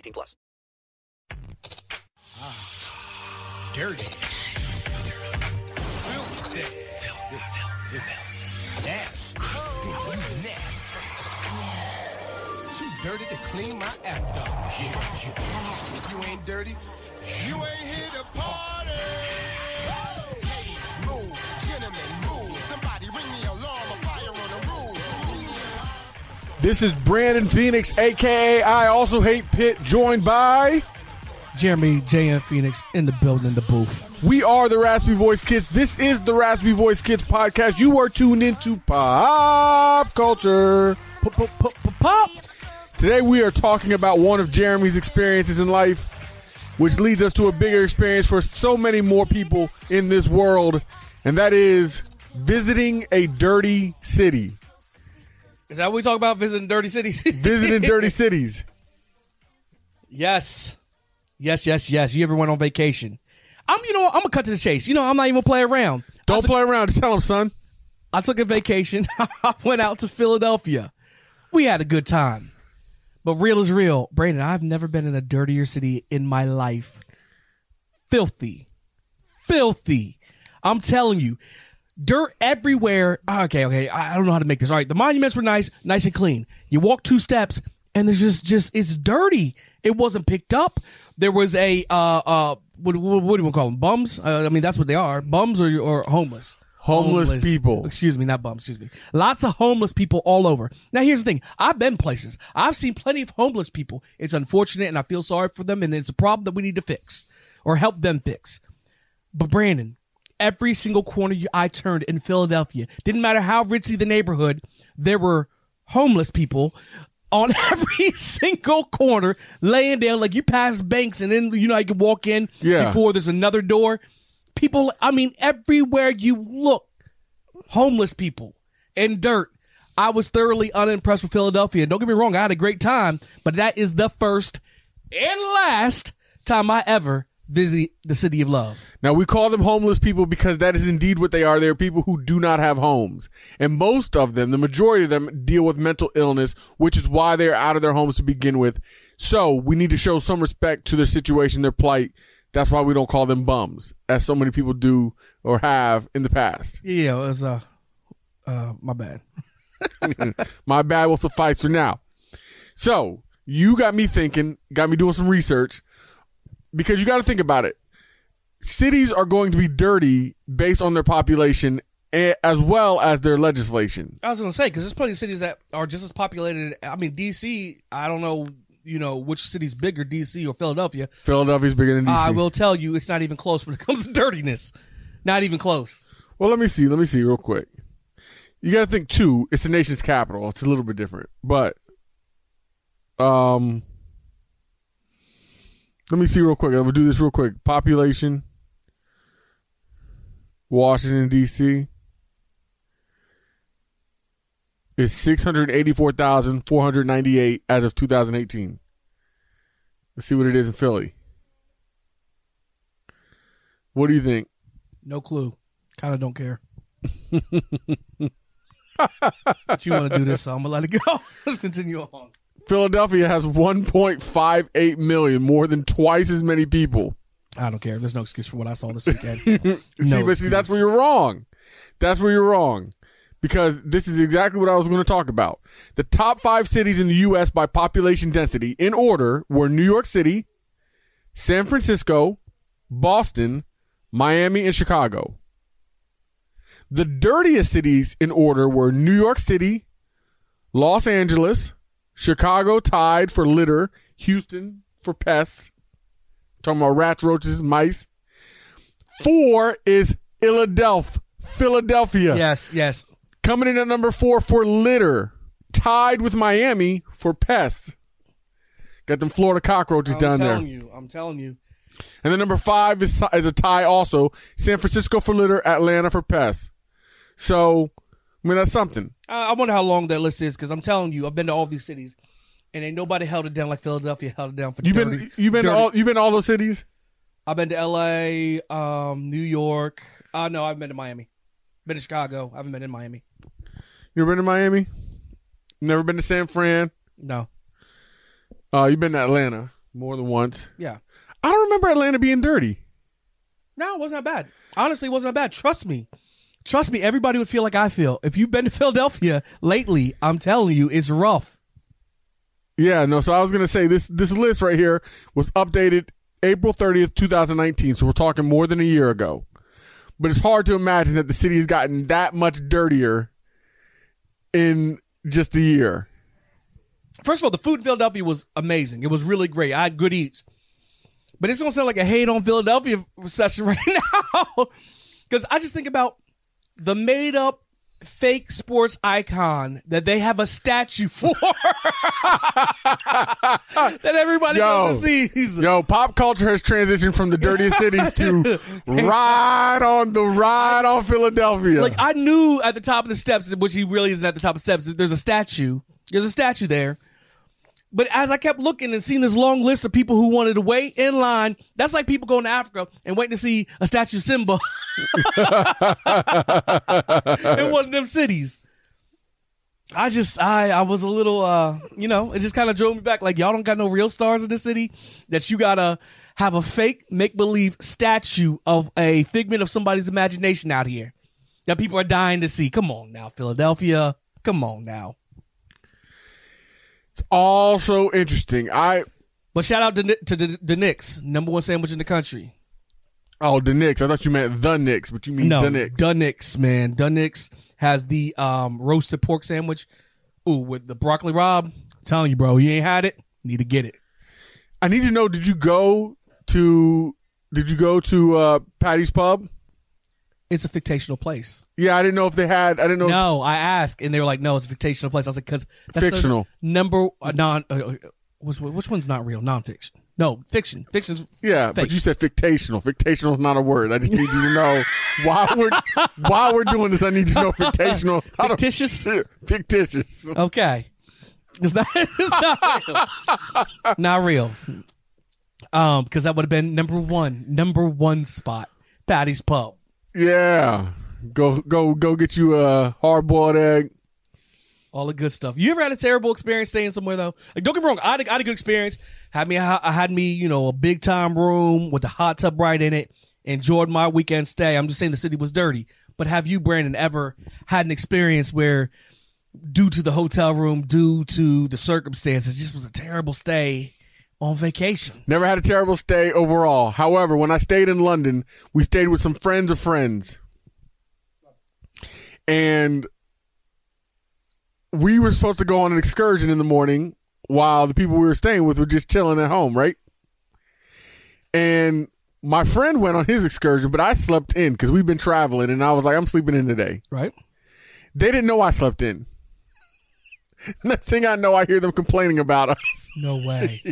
18 plus. dirty. Filthy. Nasty. Nasty. Too dirty to clean my act up. Yeah, yeah. If you ain't dirty, you ain't here to party. This is Brandon Phoenix, aka I also hate Pitt, joined by Jeremy JM Phoenix in the building, the booth. We are the Raspy Voice Kids. This is the Raspy Voice Kids podcast. You are tuned into pop culture. Pop, pop, pop, pop, pop. Today we are talking about one of Jeremy's experiences in life, which leads us to a bigger experience for so many more people in this world, and that is visiting a dirty city. Is that what we talk about? Visiting dirty cities? Visiting dirty cities. yes. Yes, yes, yes. You ever went on vacation? I'm, you know. I'm gonna cut to the chase. You know, I'm not even gonna play around. Don't took, play around. Just tell him, son. I took a vacation. I went out to Philadelphia. We had a good time. But real is real. Brandon, I've never been in a dirtier city in my life. Filthy. Filthy. I'm telling you. Dirt everywhere. Ah, Okay, okay. I don't know how to make this. All right. The monuments were nice, nice and clean. You walk two steps and there's just, just, it's dirty. It wasn't picked up. There was a, uh, uh, what, what, what do we call them? Bums? Uh, I mean, that's what they are. Bums or, or homeless. Homeless people. Excuse me, not bums. Excuse me. Lots of homeless people all over. Now, here's the thing. I've been places. I've seen plenty of homeless people. It's unfortunate, and I feel sorry for them, and it's a problem that we need to fix or help them fix. But Brandon, every single corner I turned in Philadelphia, didn't matter how ritzy the neighborhood, there were homeless people on every single corner laying down like you pass banks and then you know you can walk in Yeah. before there's another door. People, I mean, everywhere you look, homeless people and dirt. I was thoroughly unimpressed with Philadelphia. Don't get me wrong, I had a great time, but that is the first and last time I ever visit the city of love. Now we call them homeless people because that is indeed what they are. They're people who do not have homes. And most of them, the majority of them deal with mental illness, which is why they're out of their homes to begin with. So we need to show some respect to their situation, their plight. That's why we don't call them bums, as so many people do or have in the past. Yeah, it was uh uh my bad. My bad will suffice for now. So you got me thinking, got me doing some research because you got to think about it. Cities are going to be dirty based on their population as well as their legislation. I was gonna say because there's plenty of cities that are just as populated. I mean, DC. I don't know, you know, which city's bigger, DC or Philadelphia. Philadelphia's bigger than DC. I will tell you, it's not even close when it comes to dirtiness. Not even close. Well, let me see. Let me see real quick. You got to think too. It's the nation's capital. It's a little bit different, but um, let me see real quick. I'm gonna do this real quick. Population. Washington D.C. is six hundred eighty-four thousand four hundred ninety-eight as of 2018. Let's see what it is in Philly. What do you think? No clue. Kind of don't care. but you want to do this, so I'm gonna let it go. Let's continue on. Philadelphia has 1.58 million, more than twice as many people. I don't care. There's no excuse for what I saw this weekend. see, No but see, that's where you're wrong. That's where you're wrong. Because this is exactly what I was going to talk about. The top five cities in the U.S. by population density, in order, were New York City, San Francisco, Boston, Miami, and Chicago. The dirtiest cities in order were New York City, Los Angeles, Chicago tied for litter, Houston for pests. Talking about rats, roaches, mice. Four is Philadelphia. Philadelphia. Yes, yes. Coming in at number four for litter. Tied with Miami for pests. Got them Florida cockroaches I'm down there. I'm telling you. I'm telling you. And then number five is, is a tie also. San Francisco for litter, Atlanta for pests. So, I mean, that's something. I I wonder how long that list is because I'm telling you, I've been to all these cities, and ain't nobody held it down like Philadelphia held it down for You've been you've been to all you've been to all those cities? I've been to L.A., um, New York. Uh, no, I've been to Miami. Been to Chicago. I haven't been in Miami. You ever been to Miami? Never been to San Fran? No. Uh, you've been to Atlanta more than once. Yeah. I don't remember Atlanta being dirty. No, it wasn't that bad. Honestly, it wasn't that bad. Trust me. Trust me, everybody would feel like I feel. If you've been to Philadelphia lately, I'm telling you, it's rough. Yeah, no. So I was gonna say this this list right here was updated April thirtieth, two thousand nineteen. So we're talking more than a year ago. But it's hard to imagine that the city has gotten that much dirtier in just a year. First of all, the food in Philadelphia was amazing. It was really great. I had good eats. But it's gonna sound like a hate on Philadelphia session right now. Because I just think about the made up fake sports icon that they have a statue for. that everybody Yo. goes and sees. Yo, pop culture has transitioned from the dirtiest cities to right on the ride on Philadelphia. Like I knew at the top of the steps, which he really isn't at the top of the steps. There's a statue. There's a statue there. But as I kept looking and seeing this long list of people who wanted to wait in line, that's like people going to Africa and waiting to see a statue of Simba in one of them cities. I just I I was a little uh you know, it just kind of drove me back like y'all don't got no real stars in this city that you got to have a fake make believe statue of a figment of somebody's imagination out here that people are dying to see. Come on now, Philadelphia. Come on now. It's all so interesting. I But shout out to to the, the Knicks, number one sandwich in the country. oh the Knicks. I thought you meant the Knicks, but you mean No, the Knicks. the Knicks, man. The Knicks has the um, roasted pork sandwich. Ooh, with the broccoli rabe. telling you, bro, you ain't had it. Need to get it. I need to know. Did you go to? Did you go to uh, Paddy's Pub? It's a fictional place. Yeah, I didn't know if they had. I didn't know. if- No, I asked, and they were like, "No, it's a fictional place." I was like, "Cause that's Fictional. number uh, non. Uh, uh, which, which one's not real? Nonfiction. No, fiction. Fiction's Yeah, fake. but you said fictational. Fictational is not a word. I just need you to know why we're while we're doing this. I need you to know don't- Fictitious? fictitious. Okay. It's not, it's not real. not real. Um, because that would have been number one, number one spot. Paddy's Pub. Yeah, go go go get you a hard boiled egg. All the good stuff. You ever had a terrible experience staying somewhere though? Like, don't get me wrong, I had a, I had a good experience. Had me, I had me, you know, a big time room with a hot tub right in it. Enjoyed my weekend stay. I'm just saying the city was dirty. But have you, Brandon, ever had an experience where, due to the hotel room, due to the circumstances, just was a terrible stay on vacation? Never had a terrible stay overall. However, when I stayed in London, we stayed with some friends of friends. And we were supposed to go on an excursion in the morning while the people we were staying with were just chilling at home, right? And my friend went on his excursion, but I slept in because we've been traveling and I was like, I'm sleeping in today. Right. They didn't know I slept in. Next thing I know, I hear them complaining about us. No way.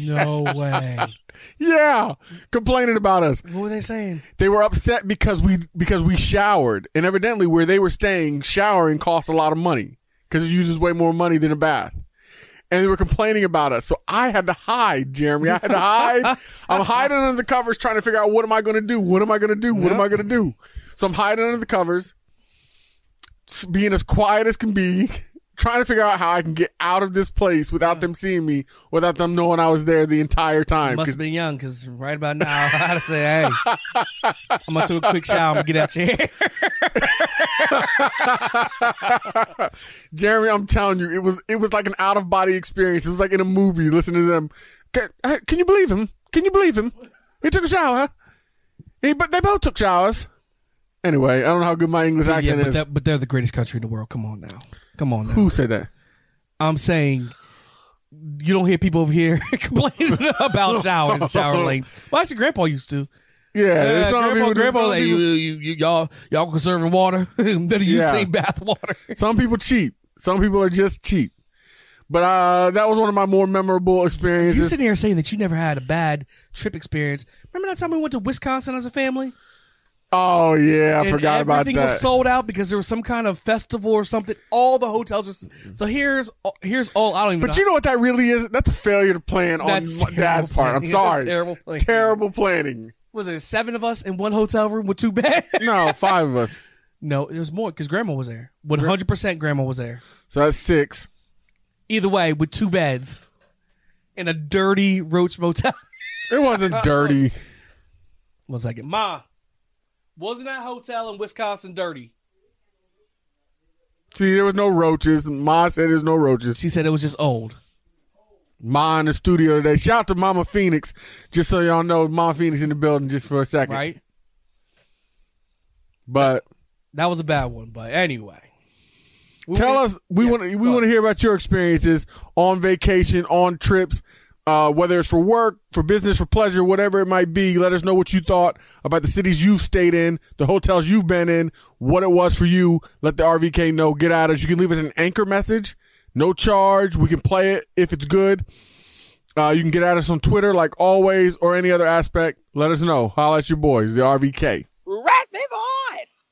no way. Yeah, complaining about us. What were they saying? They were upset because we because we showered, and evidently where they were staying, showering costs a lot of money because it uses way more money than a bath. and they were complaining about us. So I had to hide, Jeremy. I had to hide. I'm hiding under the covers, trying to figure out what am I going to do? What am I going to do? What am I going to do? So I'm hiding under the covers, being as quiet as can be, trying to figure out how I can get out of this place without them seeing me, without them knowing I was there the entire time. Must have been young because right about now I had to say, "Hey, I'm gonna take a quick shower. I'm gonna get out your hair." Jeremy, I'm telling you, it was it was like an out of body experience. It was like in a movie. Listening to them. Can, can you believe him? Can you believe him? He took a shower. He, but they both took showers. Anyway, I don't know how good my English yeah, accent but, is. that, but they're the greatest country in the world. Come on now, come on now. Who said that? I'm saying you don't hear people over here complaining about showers, shower lengths. Well, actually, Grandpa used to. Yeah, Yeah, some grandpa, people, grandpa, some like, you, people- you, you, y'all, y'all conserving water. Better use Yeah. same bath water. Some people cheap. Some people are just cheap. But uh, that was one of my more memorable experiences. You sitting here saying that you never had a bad trip experience. Remember that time we went to Wisconsin as a family? Oh yeah, I and forgot about that. everything was sold out because there was some kind of festival or something. All the hotels were. So here's here's all. I don't even. but know. you know what that really is? That's a failure to plan on That's my dad's part. I'm sorry. Terrible planning. Terrible planning. was there seven of us in one hotel room with two beds? No, five of us. no, there was more because Grandma was there. One hundred percent, Grandma was there. So that's six. Either way, with two beds in a dirty Roach motel. It wasn't dirty. One second, Ma. Wasn't that hotel in Wisconsin dirty? See, there was no roaches. Ma said there's no roaches. She said it was just old. Ma in the studio today. Shout out to Mama Phoenix. Just so y'all know, Mama Phoenix in the building just for a second. Right? But That was a bad one, but anyway. We tell were- us we Yeah, want we want to hear about your experiences on vacation, on trips, uh, whether it's for work, for business, for pleasure, whatever it might be. Let us know what you thought about the cities you've stayed in, the hotels you've been in, what it was for you. Let the RVK know. Get at us. You can leave us an anchor message, no charge. We can play it if it's good. Uh, you can get at us on Twitter, like always, or any other aspect. Let us know. Holla at your boys, the RVK. Rack me voice!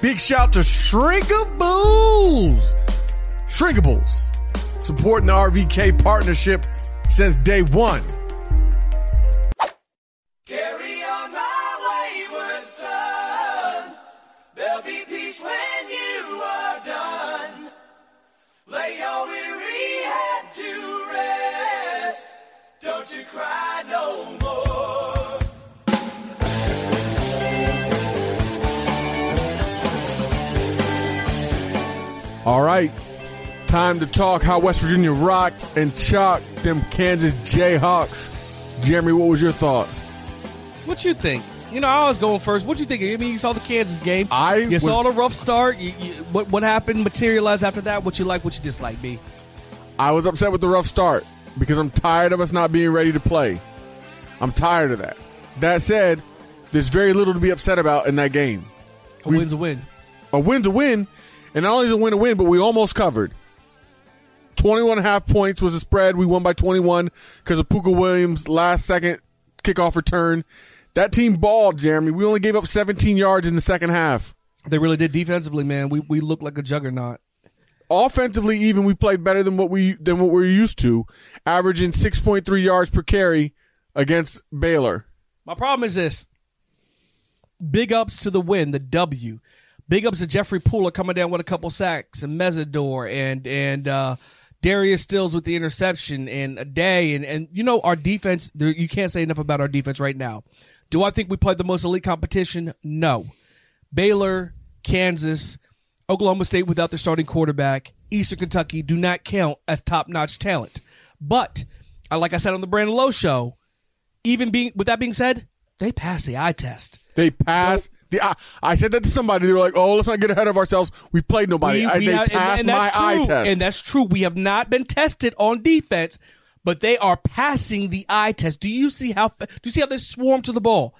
Big shout to Shrinkables. Shrinkables. Supporting the RVK partnership since day one. Carry on my wayward son. There'll be peace when you are done. Lay your weary head to rest. Don't you cry no more. All right. Time to talk how West Virginia rocked and chalked them Kansas Jayhawks. Jeremy, what was your thought? What you think? You know, I was going first. What you think? I mean, you saw the Kansas game. I you was- saw the rough start. You, you, what what happened? Materialized after that. What you like? What you dislike? Me. I was upset with the rough start because I'm tired of us not being ready to play. I'm tired of that. That said, there's very little to be upset about in that game. A win's a win. a win's a win, and not only is a win a win, but we almost covered. 21 and a half points was the spread. We won by 21 because of Pooka Williams' last second kickoff return. That team balled, Jeremy. We only gave up 17 yards in the second half. They really did defensively, man. We we looked like a juggernaut. Offensively, even we played better than what we than what we're used to, averaging 6.3 yards per carry against Baylor. My problem is this. Big ups to the win, the W. Big ups to Jeffery Pooler coming down with a couple sacks and Mesidor and and uh, Darius Stills with the interception and Addae and and you know our defense. There, you can't say enough about our defense right now. Do I think we played the most elite competition? No. Baylor, Kansas, Oklahoma State without their starting quarterback, Eastern Kentucky do not count as top notch talent. But uh, like I said on the Brandon Lowe show, even being with that being said, they passed the eye test. They passed the. I, I said that to somebody. They were like, "Oh, let's not get ahead of ourselves. We've played nobody." We- I, we they have- and- passed and my that's eye true. test. And that's true. We have not been tested on defense, but they are passing the eye test. Do you see how? Do you see how they swarm to the ball?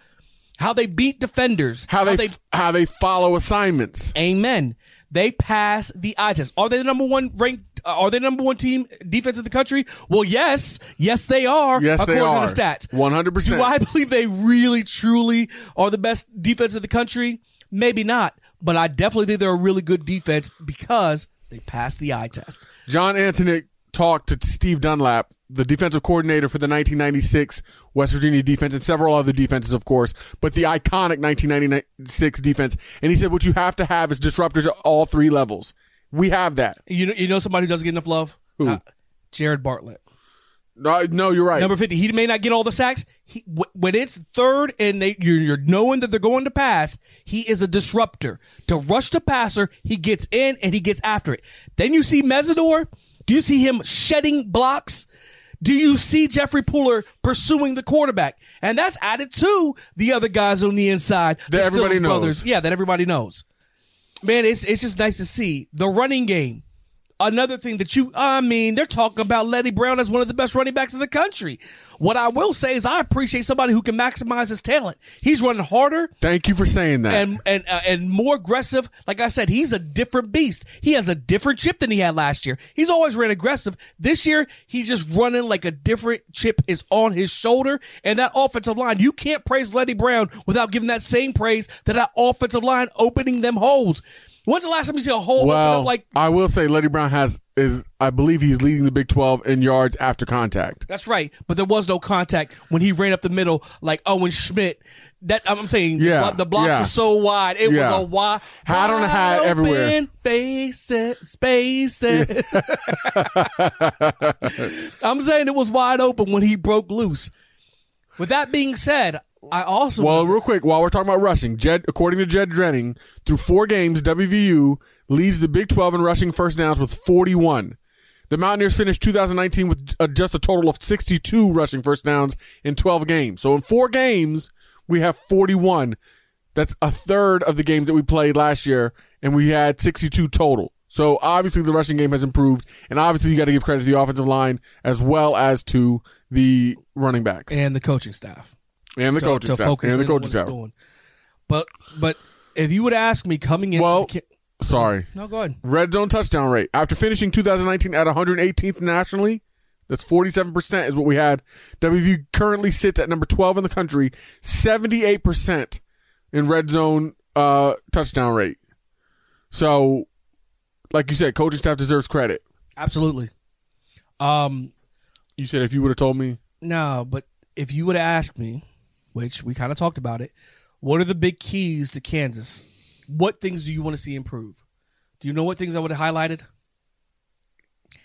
How they beat defenders? how they, how they follow assignments. Amen. They pass the eye test. Are they the number one ranked? uh, Are they the number one team defense in the country? Well, yes, yes they are. Yes, they according are. to the stats. 100%. Do I believe they really, truly are the best defense in the country? Maybe not, but I definitely think they're a really good defense because they pass the eye test. John Antonik talked to Steve Dunlap, the defensive coordinator for the 1996 West Virginia defense and several other defenses, of course, but the iconic 1996 defense. And he said what you have to have is disruptors at all three levels. We have that. You know, you know somebody who doesn't get enough love. Who? Uh, Jared Bartlett. No, no, you're right. Number 50. He may not get all the sacks. He, wh- when it's third and they, you're, you're knowing that they're going to pass, he is a disruptor. To rush the passer, he gets in and he gets after it. Then you see Mesidor. Do you see him shedding blocks? Do you see Jeffery Pooler pursuing the quarterback? And that's added to the other guys on the inside. That the everybody Stills knows. Brothers. Yeah, that everybody knows. Man, it's it's just nice to see the running game. Another thing that you, I mean, they're talking about Leddie Brown as one of the best running backs in the country. What I will say is, I appreciate somebody who can maximize his talent. He's running harder Thank you for saying that. and and uh, and more aggressive. Like I said, he's a different beast. He has a different chip than he had last year. He's always ran aggressive. This year, he's just running like a different chip is on his shoulder. And that offensive line, you can't praise Leddie Brown without giving that same praise to that offensive line opening them holes. When's the last time you see a hole well, up like I will say Leddie Brown has is I believe he's leading the Big 12 in yards after contact. That's right, but there was no contact when he ran up the middle like Owen Schmitt. That I'm saying, Yeah, the, the blocks yeah. were so wide. It Yeah. was a wide, Hat on a hat wide everywhere. open Faces, spaces. I'm saying it was wide open when he broke loose. With that being said, I also Well, was- real quick, while we're talking about rushing, Jed, according to Jed Drenning, through four games, WVU leads the Big 12 in rushing first downs with 41. The Mountaineers finished 2019 with uh, just a total of 62 rushing first downs in 12 games. So in four games, we have 41. That's a third of the games that we played last year, and we had 62 total. So obviously the rushing game has improved, and obviously you got to give credit to the offensive line as well as to the running backs and the coaching staff. And the to, coaching to staff focus and the coaching staff. doing. But but if you would ask me coming into Well, the, ki- Sorry. no, go ahead. Red zone touchdown rate. After finishing 2019 at 118th nationally, that's 47% is what we had. WVU currently sits at number 12 in the country, 78% in red zone uh, touchdown rate. So, like you said, coaching staff deserves credit. Absolutely. Um, You said if you would have told me, No, but if you would have asked me, which we kind of talked about it, what are the big keys to Kansas? What things do you want to see improve? Do you know what things I would have highlighted?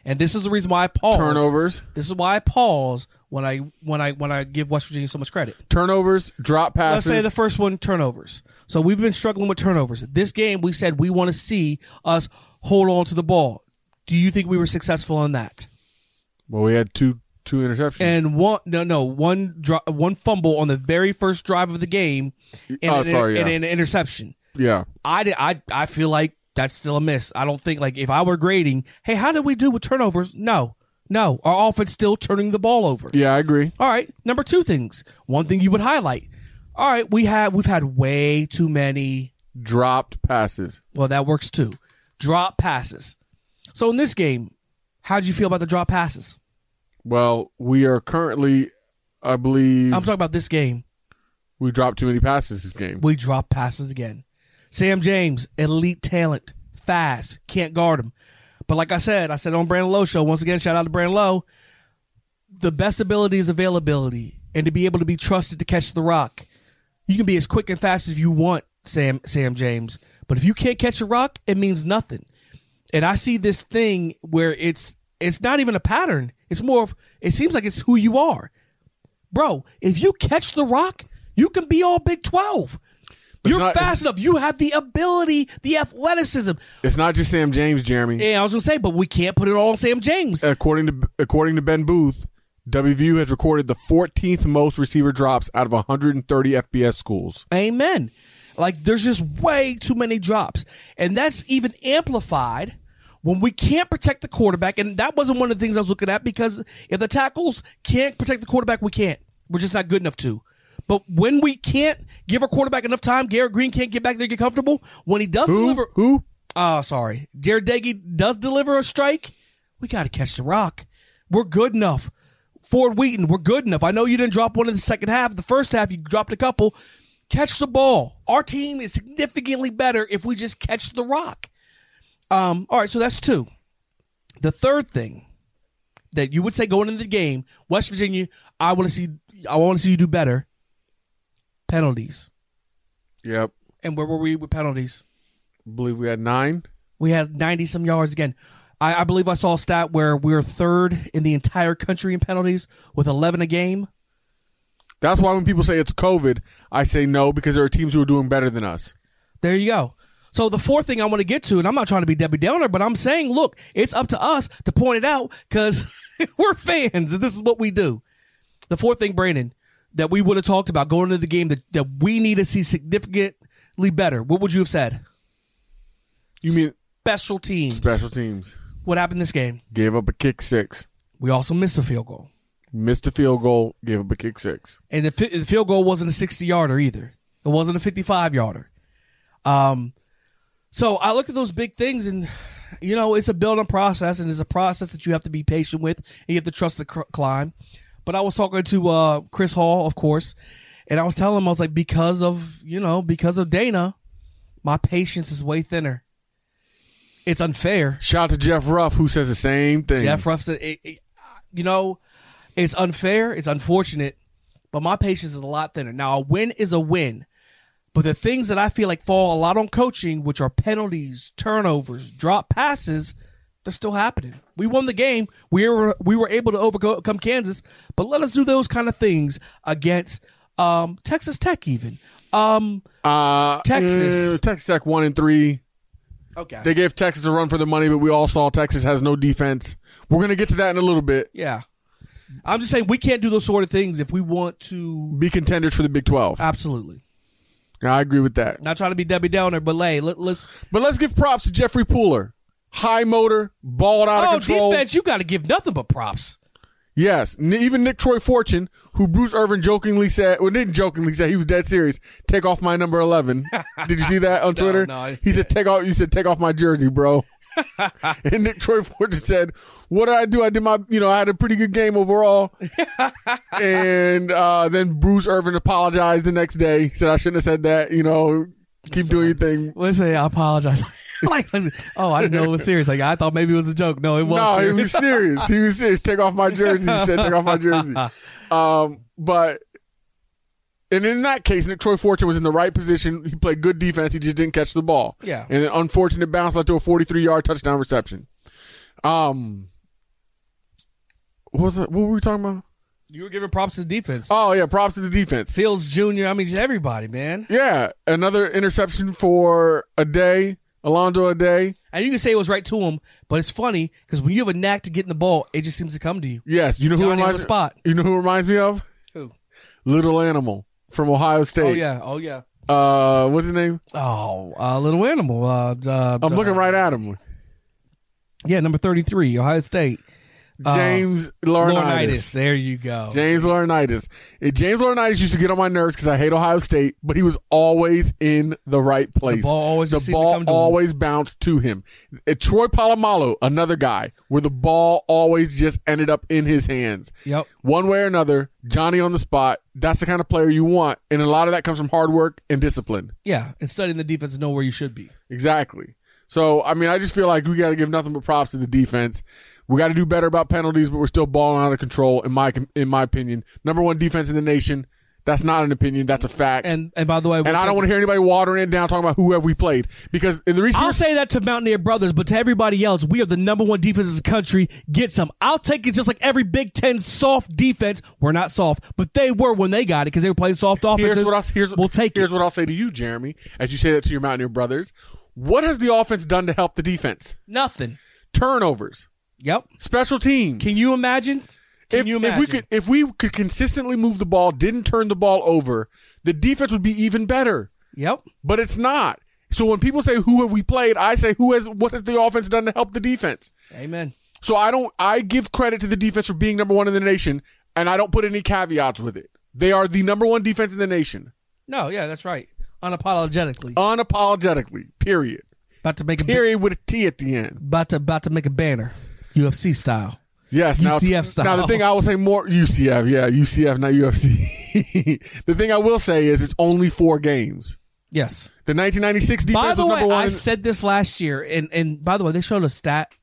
And this is the reason why I pause. turnovers, This is why I pause when I when I when I give West Virginia so much credit. turnovers, drop passes. Let's say the first one, turnovers. So we've been struggling with turnovers. This game, we said we want to see us hold on to the ball. Do you think we were successful in that? well, we had two two interceptions. and one no no one dri- one fumble on the very first drive of the game and, Oh, an, sorry, and yeah. an interception. yeah, I, I I feel like that's still a miss. I don't think like if I were grading, hey, how did we do with turnovers? No, no, our offense still turning the ball over. yeah, I agree. All right, number two things. One thing you would highlight. All right, we have we've had way too many. Dropped passes. Well, that works too. Drop passes. So in this game, how did you feel about the drop passes? Well, we are currently, I believe, I'm talking about this game. we dropped too many passes this game. We dropped passes again. Sam James, elite talent, fast, can't guard him. But like I said, I said on Brandon Lowe show once again. Shout out to Brandon Lowe. The best ability is availability, and to be able to be trusted to catch the rock. You can be as quick and fast as you want, Sam Sam James. But if you can't catch a rock, it means nothing. And I see this thing where it's it's not even a pattern. It's more of it seems like it's who you are. Bro, if you catch the rock, you can be all Big 12. You're not- fast enough. You have the ability, the athleticism. It's not just Sam James, Jeremy. And I was gonna say, but we can't put it all on Sam James. according to according to Ben Booth, WVU has recorded the 14th most receiver drops out of 130 FBS schools. Amen. Like there's just way too many drops. And that's even amplified when we can't protect the quarterback. And that wasn't one of the things I was looking at because if the tackles can't protect the quarterback, we can't. We're just not good enough to. But when we can't give our quarterback enough time, Garrett Greene can't get back there, get comfortable. When he does Who? deliver, Who? oh, sorry, Jarret Doege does deliver a strike, we got to catch the rock. We're good enough. Ford Wheaton, we're good enough. I know you didn't drop one in the second half. The first half, you dropped a couple. Catch the ball. Our team is significantly better if we just catch the rock. Um, all right, so that's two. The third thing, that you would say going into the game, West Virginia, I want to see I want to see you do better. Penalties. Yep. And where were we with penalties? I believe we had nine. We had 90 some yards again. I, I believe I saw a stat where we were third in the entire country in penalties with 11 a game. That's why when people say it's COVID, I say no because there are teams who are doing better than us. There you go. So the fourth thing I want to get to, and I'm not trying to be Debbie Downer, but I'm saying, look, it's up to us to point it out because we're fans and this is what we do. The fourth thing, Brandon, that we would have talked about going into the game that, that we need to see significantly better. What would you have said? You mean Special teams. special teams? What happened this game? Gave up a kick six, We also missed a field goal. missed a field goal, gave up a kick six. And the, the field goal wasn't a 60 yarder either. It wasn't a 55 yarder. Um, so I look at those big things and, you know, it's a building process and it's a process that you have to be patient with and you have to trust the cr- climb. But I was talking to uh, Chris Hall, of course, and I was telling him, I was like, because of, you know, because of Dana, my patience is way thinner. It's unfair. Shout out to Jeff Ruff who says the same thing. Jeff Ruff said, it, it- you know, it's unfair, it's unfortunate, but my patience is a lot thinner. Now, a win is a win, but the things that I feel like fall a lot on coaching, which are penalties, turnovers, drop passes, they're still happening. We won the game. We were we were able to overcome Kansas, but let us do those kind of things against um, Texas Tech, even. Um, uh, Texas. eh, Texas Tech one and three. okay, They gave Texas a run for the money, but we all saw Texas has no defense. We're gonna get to that in a little bit. yeah. I'm just saying we can't do those sort of things if we want to. Be contenders for the Big Twelve. Absolutely. I agree with that. Not trying to be Debbie Downer, but lay. Let, let's. But let's give props to Jeffery Pooler. High motor, balled out Oh, of control. defense! You got to give nothing but props. Yes, even Nicktroy Fortune, who Bruce Irvin jokingly said, well, didn't jokingly say he was dead serious. Take off my number eleven. Did you see that on Twitter? no, I he said, "Take off." You said, "Take off my jersey, bro." and Nicktroy Fortune said, "What did I do? I did my, you know, I had a pretty good game overall." and uh, then Bruce Irvin apologized the next day. He said, "I shouldn't have said that." You know, keep doing your thing. Listen, I apologize. like, oh, I didn't know it was serious. Like, I thought maybe it was a joke. No, it was. No, he serious. was serious. He was serious. Take off my jersey. He said, "Take off my jersey." Um, but and in that case, Nicktroy Fortune was in the right position. He played good defense. He just didn't catch the ball. Yeah. and an unfortunate bounce led to a 43 yard touchdown reception. Um, what was it? What were we talking about? You were giving props to the defense. Oh yeah, props to the defense. Fields Jr. I mean, just everybody, man. Yeah, another interception for Addae. Alonzo Addae. And you can say it was right to him, but it's funny because when you have a knack to getting the ball, it just seems to come to you. Yes, you know who Johnny on the reminds spot. You know who reminds me of Who? Little Animal from Ohio State. Oh yeah. Oh yeah. Uh, what's his name? Oh, uh, little animal. Uh, uh, I'm looking right at him. Yeah, number thirty-three, Ohio State. Uh, James Laurinaitis. Laurinaitis. There you go. James Laurinaitis. James Laurinaitis used to get on my nerves because I hate Ohio State, but he was always in the right place. ball always the just seemed to ball to always bounced to him. Eh, Troy Polamalu, another guy, where the ball always just ended up in his hands. Yep. One way or another, Johnny on the spot. That's the kind of player you want, and a lot of that comes from hard work and discipline. Yeah, and studying the defense to know where you should be. Exactly. So, I mean, I just feel like we got to give nothing but props to the defense. We got to do better about penalties, but we're still balling out of control. In my in my opinion, number one defense in the nation. That's not an opinion. That's a fact. And, And by the way, and I don't want to hear anybody watering it down talking about who have we played because in the recent I'll say that to Mountaineer brothers, but to everybody else, we are the number one defense in the country. Get some. I'll take it just like every Big Ten soft defense. We're not soft, but they were when they got it because they were playing soft offenses. here's what I'll, here's, we'll take here's it. what I'll say to you, Jeremy, as you say that to your Mountaineer brothers. What has the offense done to help the defense? Nothing. Turnovers, Yep. special teams. Can you imagine? Can if, you if we could if we could consistently move the ball, didn't turn the ball over, the defense would be even better. Yep. But it's not. So when people say who have we played, I say who has what has the offense done to help the defense? Amen. So I don't I give credit to the defense for being number one in the nation, and I don't put any caveats with it. They are the number one defense in the nation. No, yeah, that's right. Unapologetically. Unapologetically. Period. about to make a Period with a T at the end. about to about to make a banner, UFC style. Yes, now, UCF style. now the thing I will say more UCF, yeah, UCF, not UFC. the thing I will say is it's only four games. Yes. The 1996 defense By the was way, number one. I said this last year, and and by the way, they showed a stat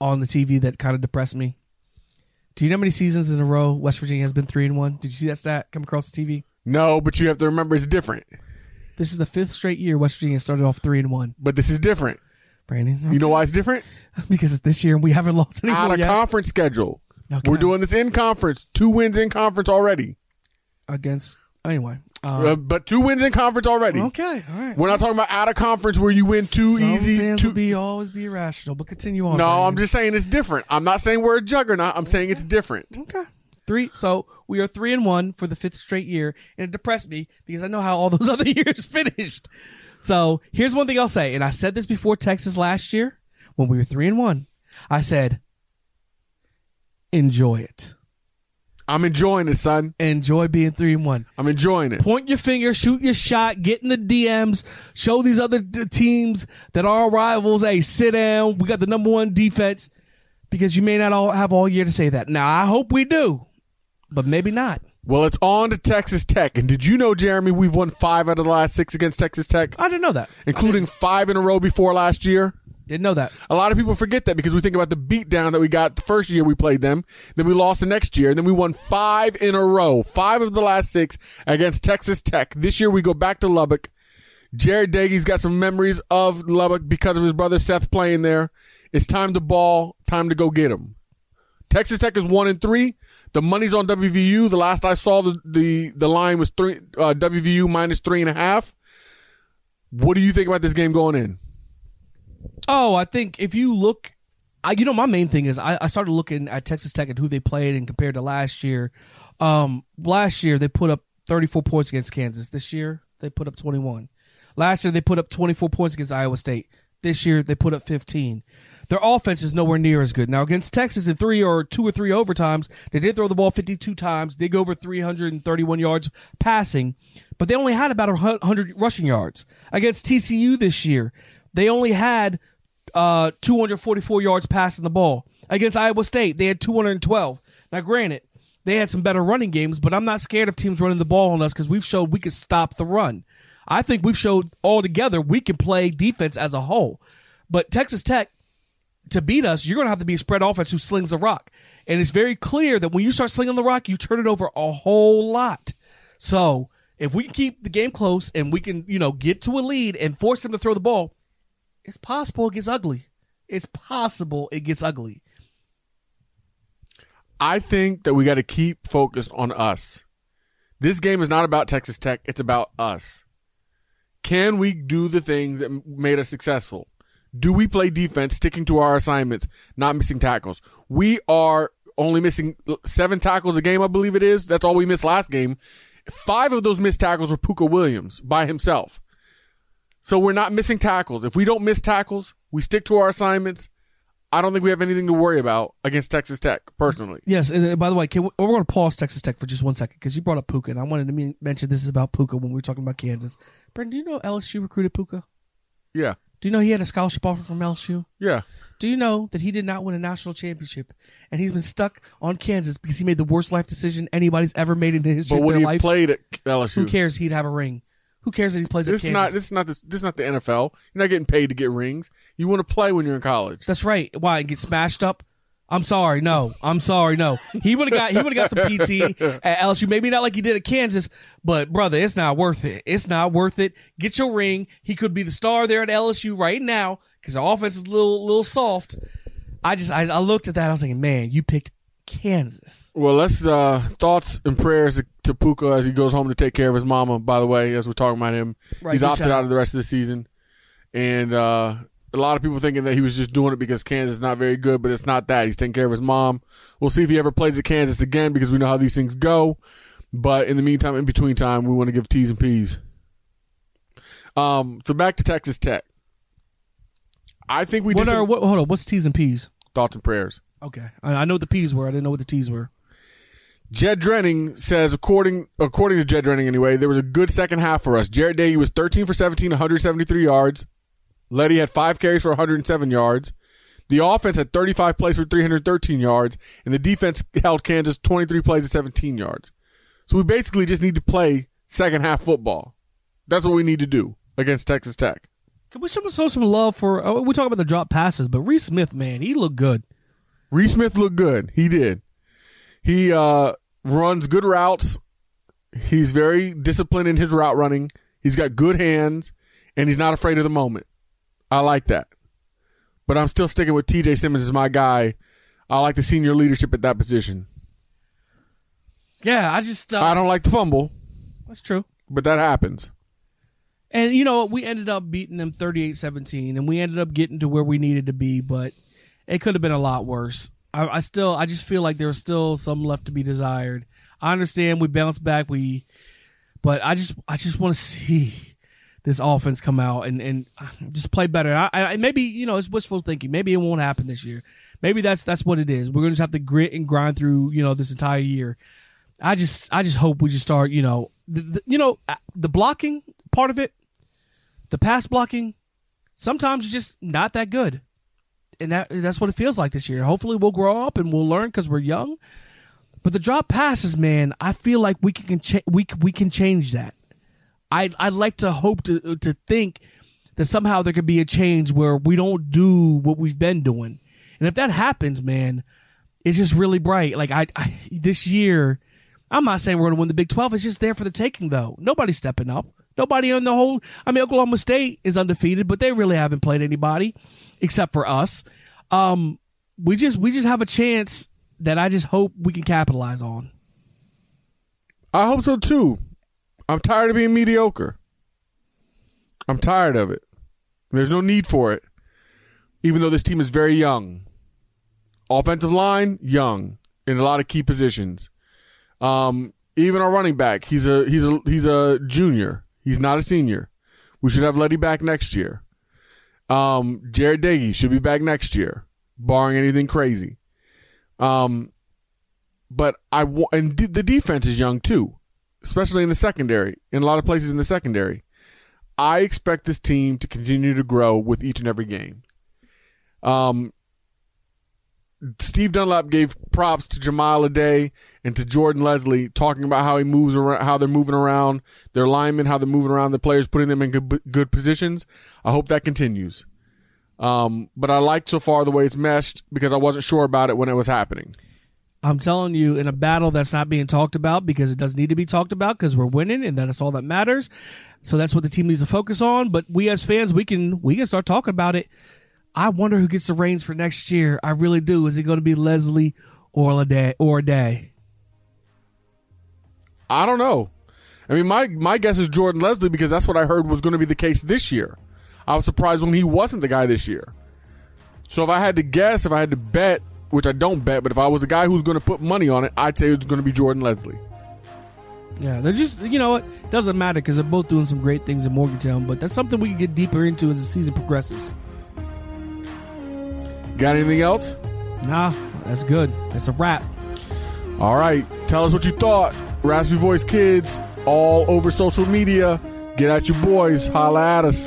on the TV that kind of depressed me. Do you know how many seasons in a row West Virginia has been three and one? Did you see that stat come across the TV? No, but you have to remember it's different. This is the fifth straight year West Virginia started off three and one. But this is different. Brandon, You know why it's different? because it's this year and we haven't lost any Out more of yet conference schedule. Okay. We're doing this in conference. Two wins in conference already. against. Anyway, um, Uh, but two wins in conference already. okay, all right. We're not talking about out of conference where you win two Some easy. fans Two, will be always be irrational, but continue on. no, Brandon. I'm just saying it's different. I'm not saying we're a juggernaut. I'm saying it's different. Okay. Three. So we are three and one for the fifth straight year, and it depressed me because I know how all those other years finished. So here's one thing I'll say, and I said this before Texas last year when we were three and one. I said, enjoy it. I'm enjoying it, son. Enjoy being three and one. I'm enjoying it. Point your finger, shoot your shot, get in the DMs, show these other d- teams that are our rivals, hey, sit down. We got the number one defense because you may not all have all year to say that. Now, I hope we do, but maybe not. Well, it's on to Texas Tech. And did you know, Jeremy, we've won five out of the last six against Texas Tech, I didn't know that. including five in a row before last year? Didn't know that. A lot of people forget that because we think about the beatdown that we got the first year we played them, then we lost the next year, and then we won five in a row, five of the last six against Texas Tech. This year we go back to Lubbock. Jarret Doege's got some memories of Lubbock because of his brother Seth playing there. It's time to ball, time to go get him. Texas Tech is one and three. The money's on WVU. The last I saw, the the, the line was three uh, WVU minus three and a half. What do you think about this game going in? Oh, I think if you look, I, you know, my main thing is I, I started looking at Texas Tech and who they played and compared to last year. Um, last year they put up 34 points against Kansas. This year they put up 21. Last year they put up 24 points against Iowa State. This year they put up 15. Their offense is nowhere near as good. Now against Texas in three or two or three overtimes, they did throw the ball 52 times, dig over 331 yards passing, but they only had about 100 rushing yards. Against TCU this year, they only had uh, 244 yards passing the ball. Against Iowa State, they had 212. Now, granted, they had some better running games, but I'm not scared of teams running the ball on us because we've showed we can stop the run. I think we've showed all together we can play defense as a whole. But Texas Tech, to beat us, you're going to have to be a spread offense who slings the rock. And it's very clear that when you start slinging the rock, you turn it over a whole lot. So if we can keep the game close and we can, you know, get to a lead and force them to throw the ball, it's possible it gets ugly. It's possible it gets ugly. I think that we got to keep focused on us. This game is not about Texas Tech, it's about us. Can we do the things that made us successful? Do we play defense, sticking to our assignments, not missing tackles? We are only missing seven tackles a game, I believe it is. That's all we missed last game. Five of those missed tackles were Pooka Williams by himself. So we're not missing tackles. If we don't miss tackles, we stick to our assignments. I don't think we have anything to worry about against Texas Tech, personally. Yes, and by the way, can we, we're going to pause Texas Tech for just one second because you brought up Pooka, and I wanted to me- mention this is about Pooka when we were talking about Kansas. Brendan, do you know LSU recruited Pooka? Yeah. Do you know he had a scholarship offer from LSU? Yeah. Do you know that he did not win a national championship, and he's been stuck on Kansas because he made the worst life decision anybody's ever made in the history But of when their he played at LSU, Who cares? He'd have a ring. Who cares that he plays This at is Kansas? not this is not this, this is not the NFL. You're not getting paid to get rings. You want to play when you're in college. That's right. Why get smashed up? I'm sorry. No, I'm sorry. No, he would have got he would have got some PT at LSU. Maybe not like he did at Kansas, but brother, it's not worth it. It's not worth it. Get your ring. He could be the star there at LSU right now because the offense is a little little soft. I just I, I looked at that. I was thinking, man, you picked Kansas. Well, let's uh thoughts and prayers to Pooka as he goes home to take care of his mama. By the way, as we're talking about him, Right, he's opted shout. out of the rest of the season, and uh a lot of people thinking that he was just doing it because Kansas is not very good, but it's not that. He's taking care of his mom. We'll see if he ever plays at Kansas again because we know how these things go. But in the meantime, in between time, we want to give T's and P's. Um, so back to Texas Tech. I think we What are what? Hold on. What's T's and P's? thoughts and prayers. Okay, I, I know what the P's were. I didn't know what the T's were. Jed Drenning says, according according to Jed Drenning anyway, there was a good second half for us. Jarret Doege was 13 for 17, 173 yards. Leddie had five carries for 107 yards. The offense had 35 plays for 313 yards, and the defense held Kansas 23 plays at 17 yards. So we basically just need to play second half football. That's what we need to do against Texas Tech. Can we show show some love for? Oh, we talk about the drop passes, but Reese Smith, man, he looked good. Reese Smith looked good. He did. He uh, runs good routes. He's very disciplined in his route running. He's got good hands, and he's not afraid of the moment. I like that. But I'm still sticking with T.J. Simmons as my guy. I like the senior leadership at that position. Yeah, I just uh, I don't like the fumble, that's true. but that happens. And you know, we ended up beating them 38-17 and we ended up getting to where we needed to be, but it could have been a lot worse. I, I still I just feel like there's still some left to be desired. I understand we bounced back, we but I just I just want to see this offense come out and, and just play better. I, I maybe you know it's wishful thinking. Maybe it won't happen this year. Maybe that's that's what it is. We're gonna just have to grit and grind through you know this entire year. I just I just hope we just start you know the, the, you know uh, the blocking part of it, the pass blocking, sometimes just not that good, and that that's what it feels like this year. Hopefully we'll grow up and we'll learn because we're young. But the drop passes, man, I feel like we can we we can change that. I I'd like to hope to to think that somehow there could be a change where we don't do what we've been doing, and if that happens, man, it's just really bright. Like I, I this year, I'm not saying we're going to win the Big Twelve. It's just there for the taking, though. Nobody's stepping up. Nobody on the whole. I mean, Oklahoma State is undefeated, but they really haven't played anybody except for us. Um, we just we just have a chance that I just hope we can capitalize on. I hope so too. I'm tired of being mediocre. I'm tired of it. There's no need for it. Even though this team is very young. Offensive line, young in a lot of key positions. Um, even our running back, he's a he's a he's a junior. He's not a senior. We should have Leddie back next year. Um, Jarret Doege should be back next year, barring anything crazy. Um, but I wa- and the defense is young too, especially in the secondary. In a lot of places in the secondary, I expect this team to continue to grow with each and every game. Um, Steve Dunlap gave props to Jahmile Addae and to Jordan Lesley, talking about how he moves around, how they're moving around their linemen, how they're moving around the players, putting them in good, good positions. I hope that continues. Um, but I like so far the way it's meshed because I wasn't sure about it when it was happening. I'm telling you, in a battle that's not being talked about because it doesn't need to be talked about because we're winning and that's all that matters. So that's what the team needs to focus on. But we as fans, we can we can start talking about it. I wonder who gets the reins for next year. I really do. Is it going to be Lesley or Day or Day? I don't know. I mean, my my guess is Jordan Lesley because that's what I heard was going to be the case this year. I was surprised when he wasn't the guy this year. So if I had to guess, if I had to bet, which I don't bet, but if I was the guy who's going to put money on it, I'd say it's going to be Jordan Lesley. Yeah, they're just you know it doesn't matter because they're both doing some great things in Morgantown. But that's something we can get deeper into as the season progresses. Got anything else? Nah, that's good. That's a wrap. All right. Tell us what you thought. Raspy Voice Kids, all over social media. Get at your boys. Holla at us.